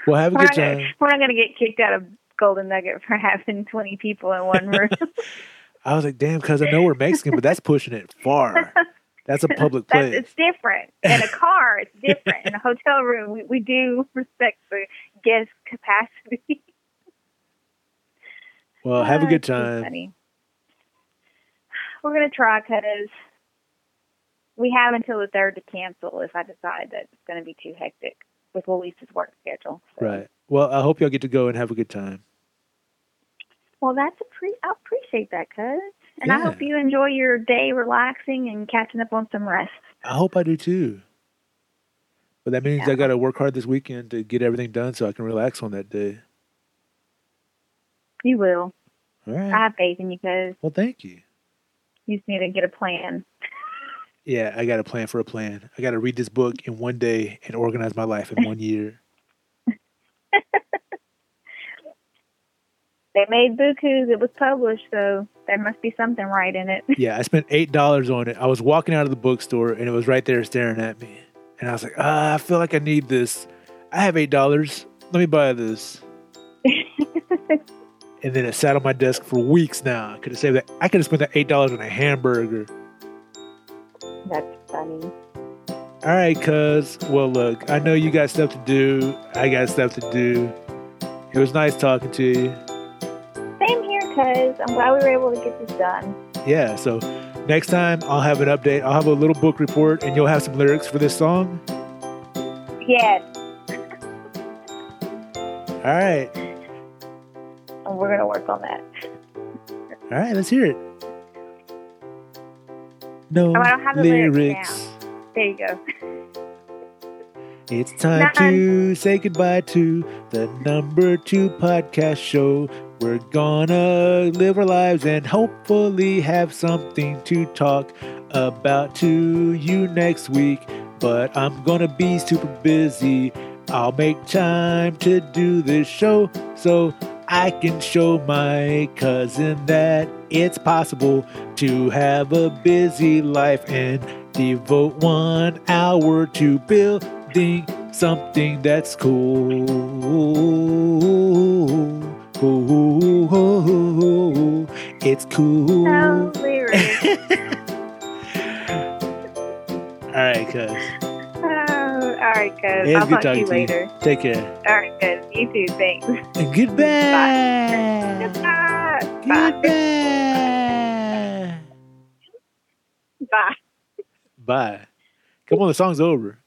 Well, have a good time. gonna, we're not gonna get kicked out of Golden Nugget for [laughs] having 20 people in one room. [laughs] I was like, damn, because I know we're Mexican, but that's pushing it far. That's a [laughs] public That's, place. it's different. In a car, it's different. In a hotel room, we, we do respect the guest capacity. Well, have a good time. We're gonna try because we have until the third to cancel if I decide that it's gonna be too hectic with Luis's work schedule. So- Right. Well, I hope y'all get to go and have a good time. Well, that's a pre. I appreciate that, cuz, and I hope you enjoy your day, relaxing and catching up on some rest. I hope I do too. But that means I got to work hard this weekend to get everything done so I can relax on that day. You will. All right. I have faith in you, cuz well, thank you. You just need to get a plan. Yeah, I got a plan for a plan. I got to read this book in one day and organize my life in one year. [laughs] They made Buku's. It was published, so there must be something right in it. Yeah, I spent eight dollars on it. I was walking out of the bookstore and it was right there staring at me. And I was like, ah, I feel like I need this. I have eight dollars. Let me buy this. [laughs] And then it sat on my desk for weeks now. I could have saved that. I could have spent that eight dollars on a hamburger. That's funny. All right, cuz. Well, look, I know you got stuff to do. I got stuff to do. It was nice talking to you. Same here, cuz I'm glad we were able to get this done. Yeah, so next time I'll have an update. I'll have a little book report and you'll have some lyrics for this song. Yes, All right. We're gonna work on that. All right, let's hear it. No Oh, I don't have the lyrics There you go. [laughs] It's time to say goodbye to the number two podcast show. We're gonna live our lives and hopefully have something to talk about to you next week. But I'm gonna be super busy. I'll make time to do this show so I can show my cousin that it's possible to have a busy life and devote one hour to building something that's cool. It's cool. [laughs] All right, cuz. All right, cuz. I'll good talk to you to you. later. Take care. All right, cuz. You too. Thanks. And goodbye. [laughs] Goodbye. Bye. Goodbye. Bye. Bye. Come on, the song's over.